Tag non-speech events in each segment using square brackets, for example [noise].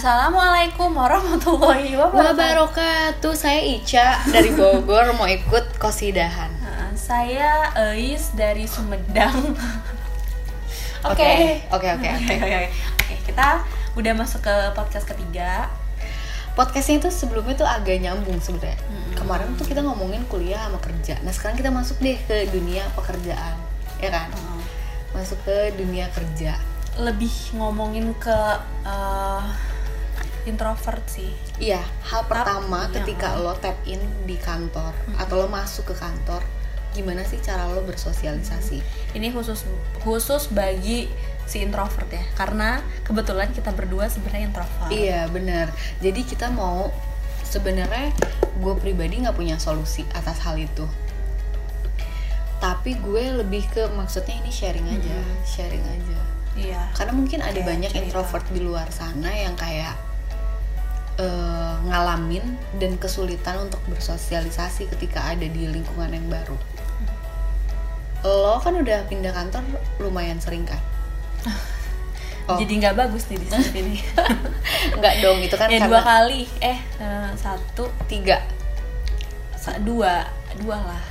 Assalamualaikum warahmatullahi wabarakatuh. Wabarakatuh, saya Ica dari Bogor mau ikut kosidahan. Saya Eis dari Sumedang. [laughs] Oke, oke, oke, oke. Oke, kita udah masuk ke podcast ketiga. Podcastnya itu sebelumnya tuh agak nyambung sebenarnya. Mm-mm. Kemarin tuh kita ngomongin kuliah sama kerja. Nah sekarang kita masuk deh ke dunia pekerjaan, ya kan? Masuk ke dunia kerja. Lebih ngomongin ke eh, introvert sih. Iya, hal pertama iya, ketika mm. lo tap in di kantor Mm-mm. atau lo masuk ke kantor, gimana sih cara lo bersosialisasi? Ini khusus khusus bagi si introvert ya, karena kebetulan kita berdua sebenarnya introvert. Iya benar. Jadi kita mau sebenarnya gue pribadi nggak punya solusi atas hal itu. Tapi gue lebih ke maksudnya ini sharing aja, Mm-mm. sharing aja. Iya. Karena mungkin ada Kayak banyak cerita. introvert di luar sana yang kayak eh, ngalamin dan kesulitan untuk bersosialisasi ketika ada di lingkungan yang baru. Lo kan udah pindah kantor lumayan sering kan? [laughs] Oh. Jadi nggak bagus nih di sini. [laughs] Enggak dong, itu kan ya karena dua kali eh eh, satu tiga. sa- dua dua lah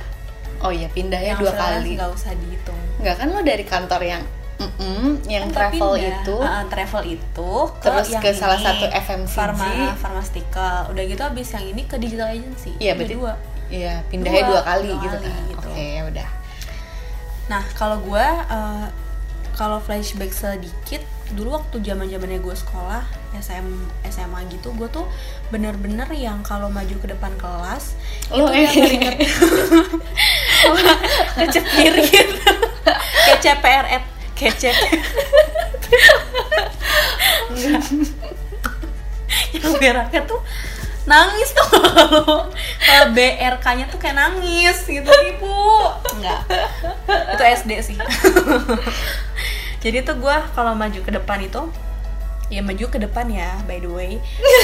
Oh iya, pindahnya yang dua kali. nggak usah dihitung Enggak kan lo dari kantor yang mm yang Kan travel pindah. itu Ah, travel itu ke terus yang ke salah ini, satu FMCG. Pharma, pharmaceutical udah gitu habis yang ini ke digital agency Iya, berarti dua Iya, pindahnya Dua, dua, kali dua gitu kali kan. gitu. Oke, ya udah. nah kalau gue eh, kalau flashback sedikit dulu waktu zaman zamannya gue sekolah SM SMA gitu gue tuh bener-bener yang kalau maju ke depan kelas Lo itu yang keringet [laughs] kecepirit [laughs] kayak CPRF kecep yang beraknya tuh nangis tuh. Kalau kalau BRK-nya tuh kayak nangis gitu ibu. Enggak. Itu SD sih. Jadi tuh gue kalau maju ke depan itu ya maju ke depan ya by the way.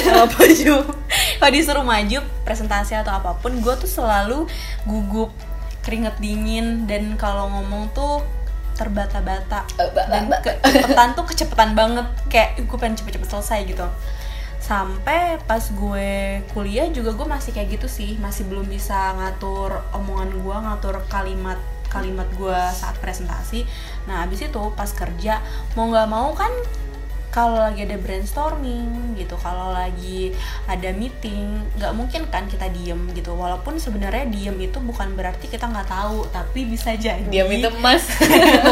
Kalau maju kalau disuruh maju presentasi atau apa pun gue tuh selalu gugup keringet dingin dan kalau ngomong tuh terbata-bata. Eh, ba- dan ba- ba- kecepatan tuh [laughs] kecepatan banget. Kayak gue pengen cepet-cepet selesai gitu. Sampai pas gue kuliah juga gue masih kayak gitu sih. Masih belum bisa ngatur omongan gue ngatur kalimat kalimat gue saat presentasi. Nah abis itu pas kerja mau nggak mau kan kalau lagi ada brainstorming gitu kalau lagi ada meeting nggak mungkin kan kita diem gitu walaupun sebenarnya diem itu bukan berarti kita nggak tahu tapi bisa jadi Diam itu emas.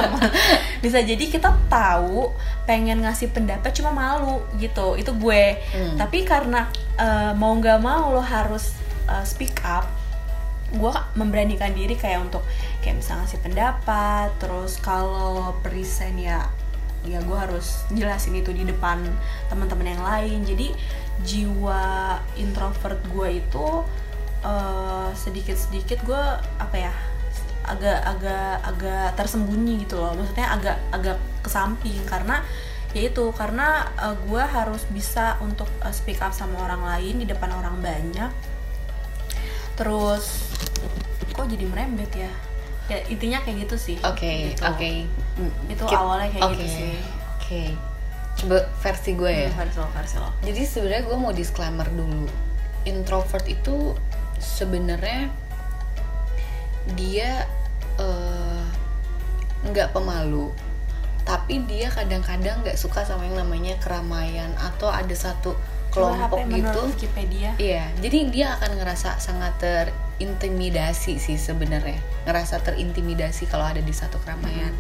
[laughs] bisa jadi kita tahu pengen ngasih pendapat cuma malu gitu itu gue Hmm. tapi karena eh, mau nggak mau lo harus eh, speak up gue memberanikan diri kayak untuk kayak bisa ngasih pendapat terus kalau present ya ya gue harus jelasin itu di depan teman-teman yang lain. Jadi jiwa introvert gue itu eh, sedikit-sedikit gue apa ya agak agak agak tersembunyi gitu loh. Maksudnya agak agak ke samping karena ya itu karena gue harus bisa untuk eh, speak up sama orang lain di depan orang banyak. Terus kok jadi merembet ya ya intinya kayak gitu sih Oke, Gitu. oke. Hmm, Itu Kit- awalnya kayak gitu oke, sih. Oke. Coba versi gue ya. Hmm, versi lo, versi lo. Jadi sebenarnya gue mau disclaimer dulu. Introvert itu sebenarnya dia eh, nggak pemalu, tapi dia kadang-kadang nggak suka sama yang namanya keramaian atau ada satu kelompok gitu. Wikipedia Iya, jadi dia akan ngerasa sangat terintimidasi sih sebenarnya, ngerasa terintimidasi kalau ada di satu keramaian.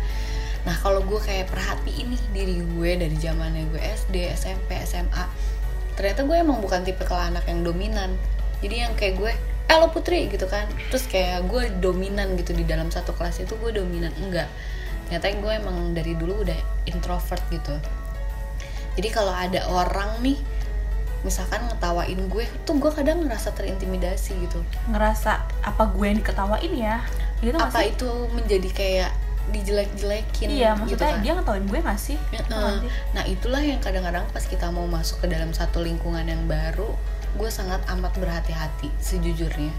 Nah, kalau gue kayak perhatiin nih diri gue dari zamannya gue SD, SMP, SMA, ternyata gue emang bukan tipe anak yang dominan. Jadi yang kayak gue, eh lo putri gitu kan, terus kayak gue dominan gitu di dalam satu kelas itu gue dominan enggak. Ternyata gue emang dari dulu udah introvert gitu. Jadi kalau ada orang nih misalkan ngetawain gue tuh gue kadang ngerasa terintimidasi gitu ngerasa apa gue yang diketawain ya gitu apa sih? itu menjadi kayak dijelek-jelekin iya gitu maksudnya kan. dia ngetawain gue nggak sih Ya, Gitu sih? nah itulah yang kadang-kadang pas kita mau masuk ke dalam satu lingkungan yang baru gue sangat amat berhati-hati sejujurnya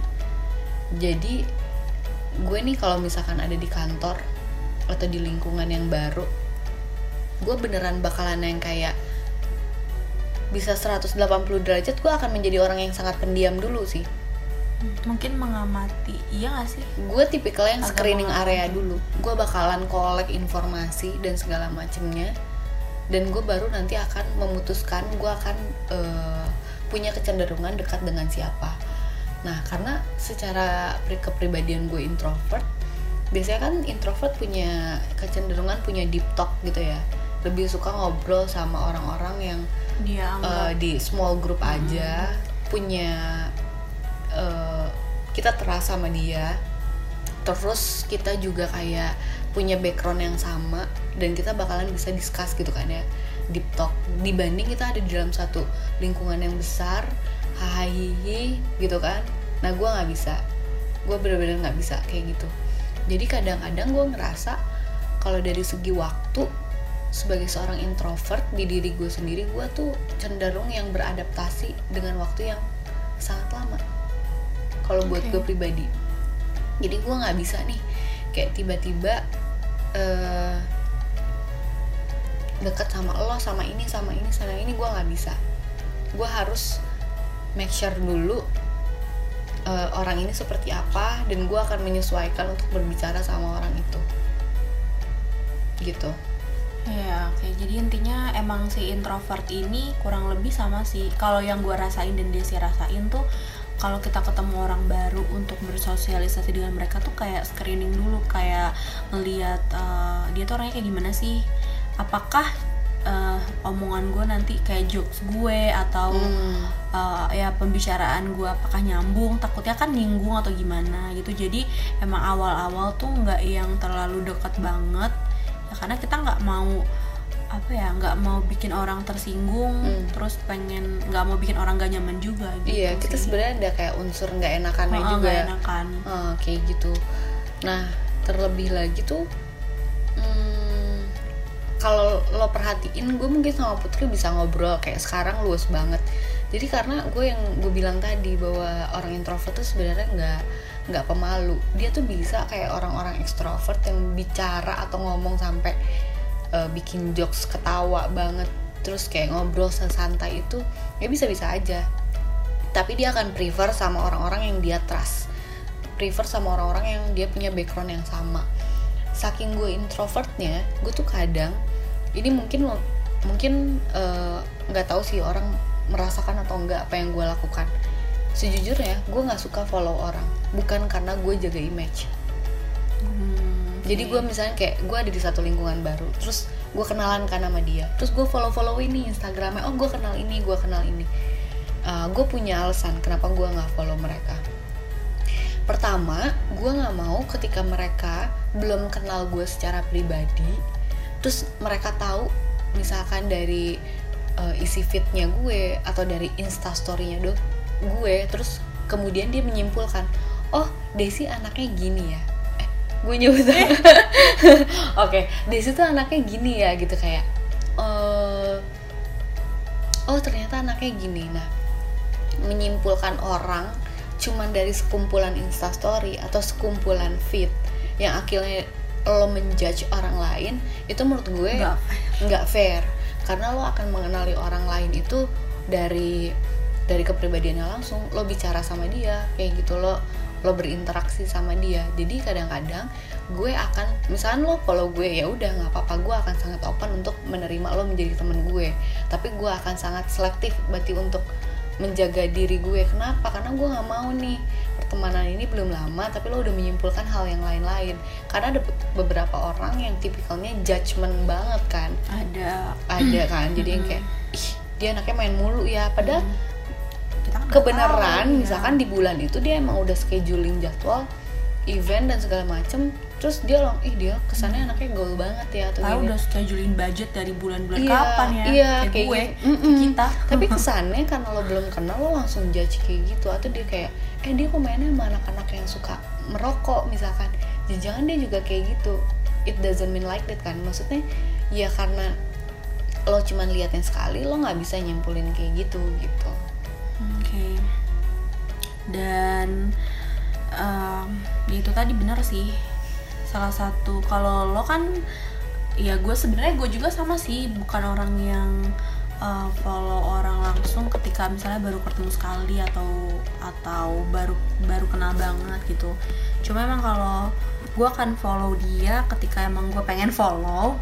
jadi gue nih kalau misalkan ada di kantor atau di lingkungan yang baru gue beneran bakalan yang kayak bisa 180 derajat gue akan menjadi orang yang sangat pendiam dulu sih. Mungkin mengamati iya gak sih? Gue tipikal yang Agak screening mengamati. area dulu. Gue bakalan kolek informasi dan segala macemnya dan gue baru nanti akan memutuskan gue akan eh, punya kecenderungan dekat dengan siapa. Nah karena secara pri- kepribadian gue introvert biasanya kan introvert punya kecenderungan punya deep talk gitu ya. Lebih suka ngobrol sama orang-orang yang dia anggap. di small group aja punya eh, kita terasa sama dia. Terus kita juga kayak punya background yang sama dan kita bakalan bisa discuss gitu kan ya deep talk. Dibanding kita ada di dalam satu lingkungan yang besar hahihi gitu kan. Nah gue nggak bisa. Gue bener-bener nggak bisa kayak gitu. Jadi kadang-kadang gue ngerasa kalau dari segi waktu sebagai seorang introvert di diri gue sendiri gue tuh cenderung yang beradaptasi dengan waktu yang sangat lama. Kalau buat gue pribadi. Jadi gue nggak bisa nih kayak tiba-tiba eh, deket sama lo sama ini sama ini sama ini gue nggak bisa. Gue harus make sure dulu eh, orang ini seperti apa dan gue akan menyesuaikan untuk berbicara sama orang itu. Gitu Ya, oke. Jadi intinya emang si introvert ini kurang lebih sama sih. Kalau yang gue rasain dan Desi rasain tuh, kalau kita ketemu orang baru untuk bersosialisasi dengan mereka tuh kayak screening dulu, kayak ngeliat eh, dia tuh orangnya kayak gimana sih? Apakah eh, omongan gue nanti kayak jokes gue atau Hmm. uh, ya pembicaraan gue apakah nyambung takutnya kan nyinggung atau gimana gitu jadi emang awal-awal tuh nggak yang terlalu dekat banget karena kita nggak mau apa ya nggak mau bikin orang tersinggung Hmm. terus pengen nggak mau bikin orang gak nyaman juga gitu iya kita sebenarnya ada kayak unsur nggak enakannya Heeh, juga nggak ya. enakan Ah, kayak gitu nah terlebih lagi tuh hmm, kalau lo perhatiin gue mungkin sama Putri bisa ngobrol kayak sekarang luas banget jadi karena gue yang gue bilang tadi bahwa orang introvert tuh sebenarnya nggak nggak pemalu. Dia tuh bisa kayak orang-orang ekstrovert yang bicara atau ngomong sampai eh, bikin jokes ketawa banget terus kayak ngobrol sesantai itu ya bisa-bisa aja. Tapi dia akan prefer sama orang-orang yang dia trust. Prefer sama orang-orang yang dia punya background yang sama. Saking gue introvertnya gue tuh kadang ini mungkin mungkin eh, nggak tahu sih orang merasakan atau enggak apa yang gue lakukan sejujurnya gue nggak suka follow orang. Bukan karena gue jaga image. Hmm, jadi gue misalnya kayak gue ada di satu lingkungan baru terus gue kenalan kan sama dia. Terus gue follow follow ini instagramnya oh gue kenal ini gue kenal ini. Gue punya alasan kenapa gue nggak follow mereka. Pertama gue nggak mau ketika mereka belum kenal gue secara pribadi terus mereka tahu misalkan dari eh, isi fitnya gue atau dari instastorynya do gue terus kemudian dia menyimpulkan oh Desi anaknya gini ya. Eh gue nyebut [laughs] oke Desi tuh anaknya gini ya gitu kayak eh oh ternyata anaknya gini. Nah menyimpulkan orang cuman dari sekumpulan instastory atau sekumpulan feed yang akhirnya lo menjudge orang lain itu menurut gue Nggak nggak fair. Karena lo akan mengenali orang lain itu dari dari kepribadiannya langsung lo bicara sama dia kayak gitu lo lo berinteraksi sama dia. Jadi kadang-kadang gue akan misalnya lo follow gue ya udah nggak apa-apa gue akan sangat open untuk menerima lo menjadi temen gue. Tapi gue akan sangat selektif berarti untuk menjaga diri gue. Kenapa? Karena gue nggak mau nih pertemanan ini belum lama tapi lo udah menyimpulkan hal yang lain-lain. Karena ada be- beberapa orang yang tipikalnya judgement banget kan. Ada. Ada kan? [clears throat] Jadi yang kayak ih dia anaknya main mulu ya. Padahal kita kan kebenaran tahu, ya. misalkan di bulan itu dia emang udah scheduling jadwal event dan segala macem terus dia long ih dia kesannya anaknya gaul banget ya atau tahu udah schedulein budget dari bulan-bulan Iya, kapan ya? iya, kayak, kayak gue gitu. Mm-mm. kita. Tapi [laughs] kesannya karena lo belum kenal lo langsung judge kayak gitu atau dia kayak eh dia kok mainnya sama anak-anak yang suka merokok misalkan. Jangan dia juga kayak gitu. It doesn't mean like that kan? Maksudnya ya karena lo cuman liatin sekali lo nggak bisa nyimpulin kayak gitu gitu Oke. Dan em, ya itu tadi bener sih. Salah satu kalau lo kan ya gue sebenarnya gue juga sama sih bukan orang yang uh, follow orang langsung ketika misalnya baru ketemu sekali atau atau baru baru kenal banget gitu cuma emang kalau gue akan follow dia ketika emang gue pengen follow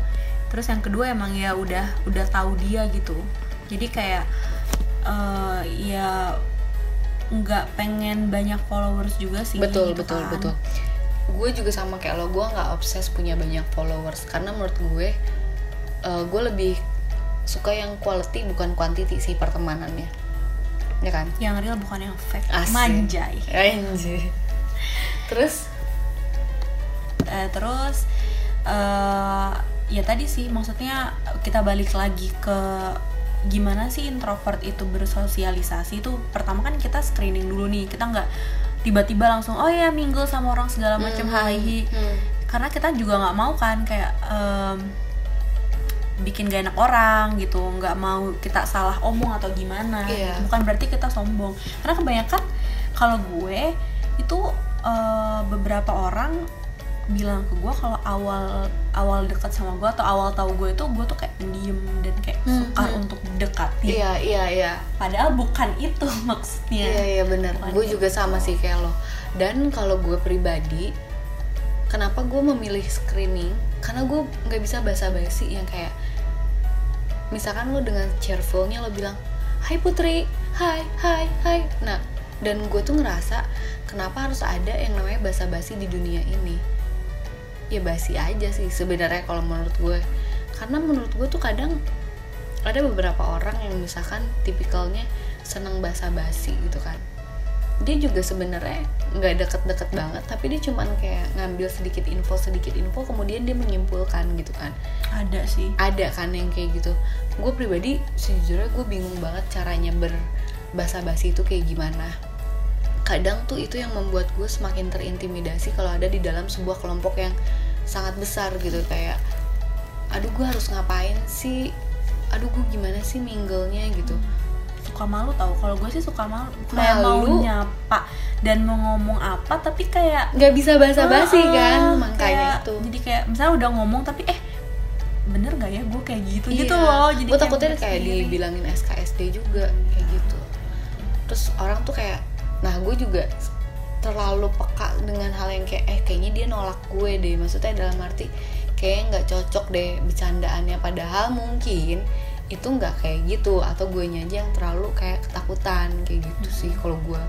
terus yang kedua emang ya udah udah tahu dia gitu jadi kayak uh, ya nggak pengen banyak followers juga sih betul gitu betul kan. betul. Gue juga sama kayak lo gue nggak obses punya banyak followers. Karena menurut gue uh, gue lebih suka yang quality bukan quantity sih pertemanannya. Ya kan? Yang real bukan yang fake. Asik. manjay. Anjir. terus? Eh, terus eh ya tadi sih maksudnya kita balik lagi ke gimana sih introvert itu bersosialisasi itu pertama kan kita screening dulu nih kita nggak tiba-tiba langsung oh ya mingle sama orang segala macam Hmm, hai hmm. karena kita juga nggak mau kan kayak em, bikin gak enak orang gitu nggak mau kita salah omong atau gimana Iya. bukan berarti kita sombong karena kebanyakan kalau gue itu eh, beberapa orang bilang ke gue kalau awal awal dekat sama gue atau awal tahu gue itu gue tuh kayak pendiam dan kayak Hmm, sukar hmm. untuk dekati iya iya iya padahal bukan itu [laughs] maksudnya Iya iya benar. Gue juga sama sih kayak lo. Dan kalau gue pribadi, kenapa gue memilih screening? Karena gue nggak bisa basa-basi yang kayak, misalkan lo dengan cheerfulnya lo bilang, Hai Putri, Hai, Hai, Hai. Nah, dan gue tuh ngerasa kenapa harus ada yang namanya basa-basi di dunia ini? Ya basi aja sih sebenarnya kalau menurut gue. Karena menurut gue tuh kadang ada beberapa orang yang misalkan tipikalnya seneng basa-basi gitu kan. Dia juga sebenarnya nggak deket-deket banget tapi dia cuman kayak ngambil sedikit info sedikit info kemudian dia menyimpulkan gitu kan. Ada sih. Ada kan yang kayak gitu. Gue pribadi sejujurnya gue bingung banget caranya berbahasa-basi itu kayak gimana kadang tuh itu yang membuat gue semakin terintimidasi kalau ada di dalam sebuah kelompok yang sangat besar gitu kayak aduh gue harus ngapain sih aduh gue gimana sih mingle-nya gitu suka malu tau kalau gue sih suka malu kayak mau Malu? nyapa dan mau ngomong apa tapi kayak nggak bisa basa-basi Ah, kan makanya kayak- itu jadi kayak misalnya udah ngomong tapi eh bener gak ya gue kayak gitu gitu Iya. loh jadi gue takutnya kayak sendiri. dibilangin SKSD juga kayak gitu terus orang tuh kayak nah gue juga terlalu peka dengan hal yang kayak eh kayaknya dia nolak gue deh. Maksudnya dalam arti kayaknya nggak cocok deh bercandaannya. Padahal mungkin itu nggak kayak gitu atau gue aja yang terlalu kayak ketakutan kayak gitu sih kalau gue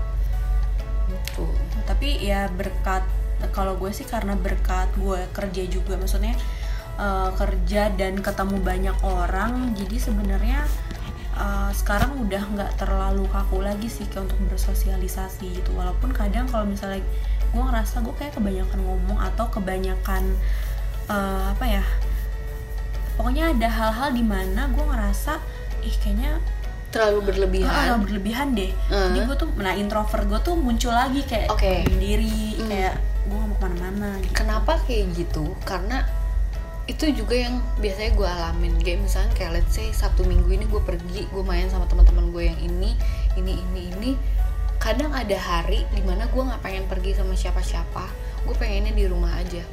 gitu. Tapi ya berkat kalau gue sih karena berkat gue kerja juga maksudnya eh, kerja dan ketemu banyak orang jadi sebenarnya eh, sekarang udah nggak terlalu kaku lagi sih kayak untuk bersosialisasi gitu walaupun kadang kalau misalnya gue ngerasa gue kayak kebanyakan ngomong atau kebanyakan eh, apa ya pokoknya ada hal-hal di mana gue ngerasa ih kayaknya terlalu Ah, berlebihan berlebihan deh. Hmm. Jadi gue tuh, nah introvert gue tuh muncul lagi kayak Oke. sendiri, Hmm. kayak gue gak mau ke mana-mana. Gitu. Kenapa kayak gitu? Karena itu juga yang biasanya gue alamin. Kayak misalnya kayak let's say sabtu minggu ini gue pergi gue main sama teman-teman gue yang ini ini ini ini. Kadang ada hari di mana gue nggak pengen pergi sama siapa-siapa. Gue pengennya di rumah aja.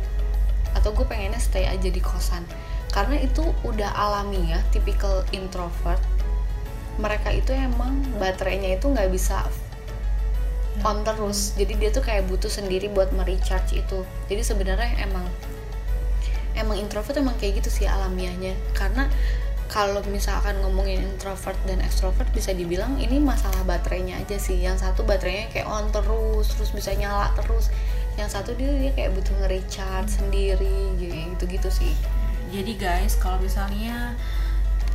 Atau gue pengennya stay aja di kosan. Karena itu udah alami ya tipikal introvert. Mereka itu emang baterainya itu nggak bisa on terus. Jadi dia tuh kayak butuh sendiri buat merecharge itu. Jadi sebenarnya emang emang introvert emang kayak gitu sih alamiahnya karena kalau misalkan ngomongin introvert dan extrovert bisa dibilang ini masalah baterainya aja sih yang satu baterainya kayak on terus terus bisa nyala terus yang satu dia dia kayak butuh nge-recharge sendiri gitu gitu sih Jadi guys, kalau misalnya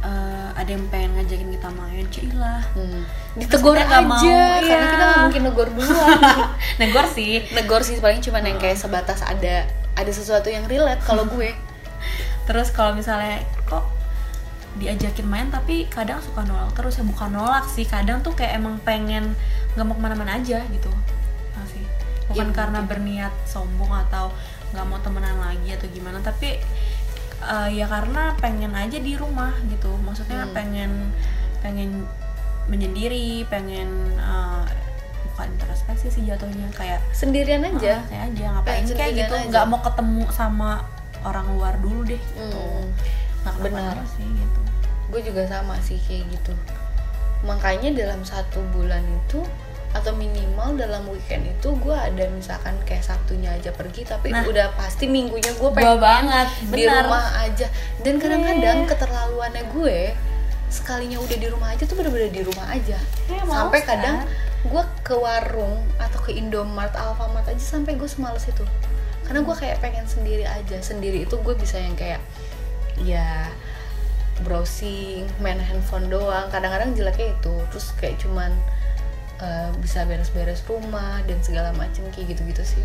eh, ada yang pengen ngajakin kita main, cilah. hmm. ditegur aja mau, karena iya. kita nggak mungkin negor duluan [laughs] Negor sih. negor sih paling cuma yang kayak sebatas ada ada sesuatu yang relate kalau gue. Terus kalau misalnya kok diajakin main tapi kadang suka nolak terus ya bukan nolak sih kadang tuh kayak emang pengen nggak mau ke mana-mana aja gitu. Nah sih. Bukan Ya, karena mungkin. berniat sombong atau nggak mau temenan lagi atau gimana tapi eh, ya karena pengen aja di rumah gitu. Maksudnya Hmm. pengen pengen menyendiri pengen eh, bukan introspeksi sih jatuhnya kayak sendirian aja kayak aja ngapain kayak sendirian gitu nggak mau ketemu sama orang luar dulu deh gitu Hmm. nggak Benar. sih gitu gue juga sama sih kayak gitu makanya dalam satu bulan itu atau minimal dalam weekend itu gue ada misalkan kayak sabtunya aja pergi tapi Nah. udah pasti minggunya gue Gua pengen banget, di benar. rumah aja dan kadang-kadang Iya. keterlaluannya gue sekalinya udah di rumah aja tuh bener-bener di rumah aja Iya, sampai kadang kan? Gue ke warung atau ke Indomart, Alfamart aja sampai gue semales itu. Karena gue kayak pengen sendiri aja. Sendiri itu gue bisa yang kayak ya browsing main handphone doang. Kadang-kadang jeleknya itu. Terus kayak cuman eh, bisa beres-beres rumah dan segala macem kayak gitu-gitu sih.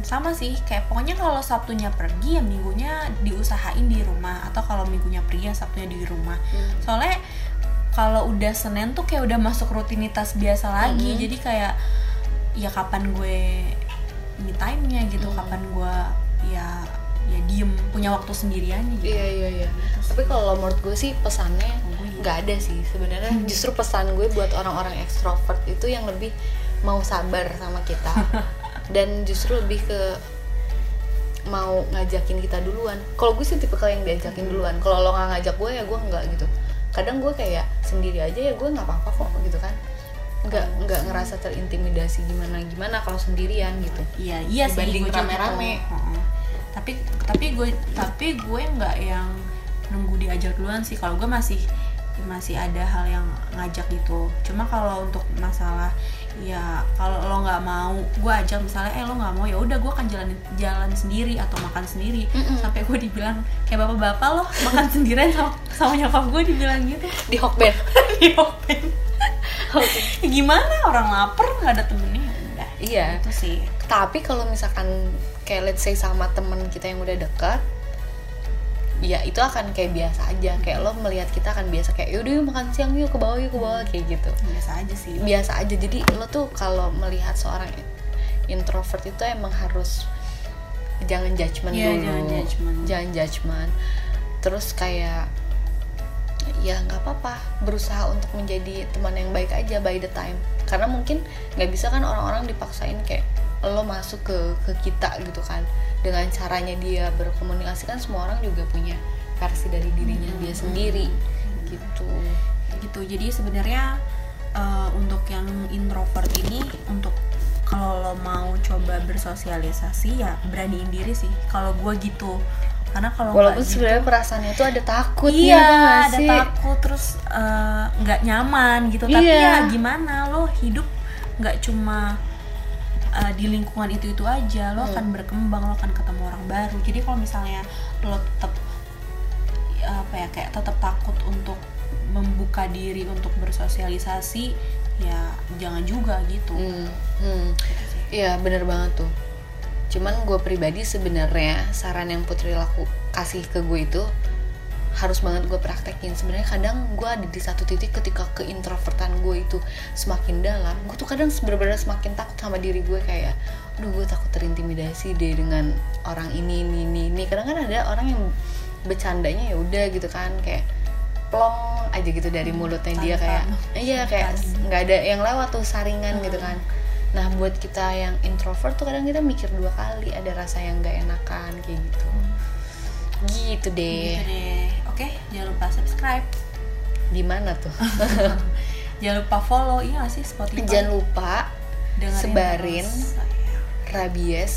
Sama sih. Kayak pokoknya kalau sabtunya pergi ya minggunya diusahain di rumah. Atau kalau minggunya pria sabtunya di rumah. Soalnya kalau udah senin tuh kayak udah masuk rutinitas biasa lagi Mhm. jadi kayak ya kapan gue me time nya gitu Mhm. kapan gue ya ya diem punya waktu sendirian gitu iya iya iya tapi kalau menurut gue sih pesannya Oh, iya. nggak ada sih sebenarnya Hmm. justru pesan gue buat orang-orang ekstrovert itu yang lebih mau sabar sama kita [laughs] dan justru lebih ke mau ngajakin kita duluan kalau gue sih tipe yang diajakin Hmm. duluan kalau lo nggak ngajak gue ya gue nggak gitu kadang gue kayak sendiri aja ya gue nggak apa-apa kok gitu kan nggak nggak ngerasa terintimidasi gimana gimana kalau sendirian gitu Iya, iya sih Dibanding rame-rame. gitu. Heeh. Tapi tapi gue tapi gue nggak yang nunggu diajak duluan sih. Kalau gue masih masih ada hal yang ngajak gitu. Cuma kalau untuk masalah ya kalau lo nggak mau gue ajak misalnya eh lo nggak mau ya udah gue akan jalan jalan sendiri atau makan sendiri Mm-mm. sampai gue dibilang kayak bapak-bapak lo makan [laughs] sendirian sama sama nyokap gue dibilang gitu di hokben [laughs] diopen ya gimana orang lapar nggak ada temennya ya udah Iya. itu sih tapi kalau misalkan kayak let's say sama temen kita yang udah dekat ya itu akan kayak biasa aja. Kayak lo melihat kita akan biasa kayak yaudah yuk makan siang yuk ke bawah yuk ke bawah kayak gitu. Biasa aja sih. Biasa aja. Jadi lo tuh kalau melihat seorang introvert itu emang harus jangan judgement Iya, dulu. jangan judgement. jangan judgement. Terus kayak ya nggak apa-apa. Berusaha untuk menjadi teman yang baik aja by the time. Karena mungkin nggak bisa kan orang-orang dipaksain kayak lo masuk ke ke kita gitu kan. Dengan caranya dia berkomunikasi kan semua orang juga punya versi dari dirinya dia sendiri gitu. Gitu. Jadi sebenarnya eh, untuk yang introvert ini untuk kalau lo mau coba bersosialisasi ya beraniin diri sih. Kalau gue gitu. Karena kalau walaupun gitu, sebenarnya perasaannya tuh ada takutnya iya gak ada sih? takut terus eh, nggak nyaman gitu. Tapi Iya. ya gimana lo hidup nggak cuma eh, di lingkungan itu itu aja lo Hmm. akan berkembang lo akan ketemu orang baru jadi kalau misalnya lo tetap apa ya kayak tetap takut untuk membuka diri untuk bersosialisasi ya jangan juga gitu Hmm, hmm. Gitu. Iya bener banget tuh. Cuman gue pribadi sebenarnya saran yang Putri laku kasih ke gue itu harus banget gue praktekin. Sebenarnya kadang gue ada di satu titik ketika keintrovertan gue itu semakin dalam, gue tuh kadang bener-bener semakin takut sama diri gue kayak, aduh gue takut terintimidasi deh dengan orang ini ini ini. ini. Kadang kan ada orang yang bercandanya ya udah gitu kan kayak plong aja gitu dari mulutnya dia kayak iya kayak nggak ada yang lewat tuh saringan gitu Hmm. kan nah buat kita yang introvert tuh kadang kita mikir dua kali ada rasa yang nggak enakan kayak gitu gitu deh gitu deh oke jangan lupa subscribe. Di mana tuh? [laughs] Jangan lupa follow iya nggak sih Spotify? Jangan lupa Dengerin sebarin terus. rabies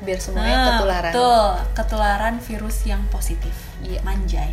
biar semuanya Nah, ketularan. betul. Ketularan virus yang positif. Iya. manjai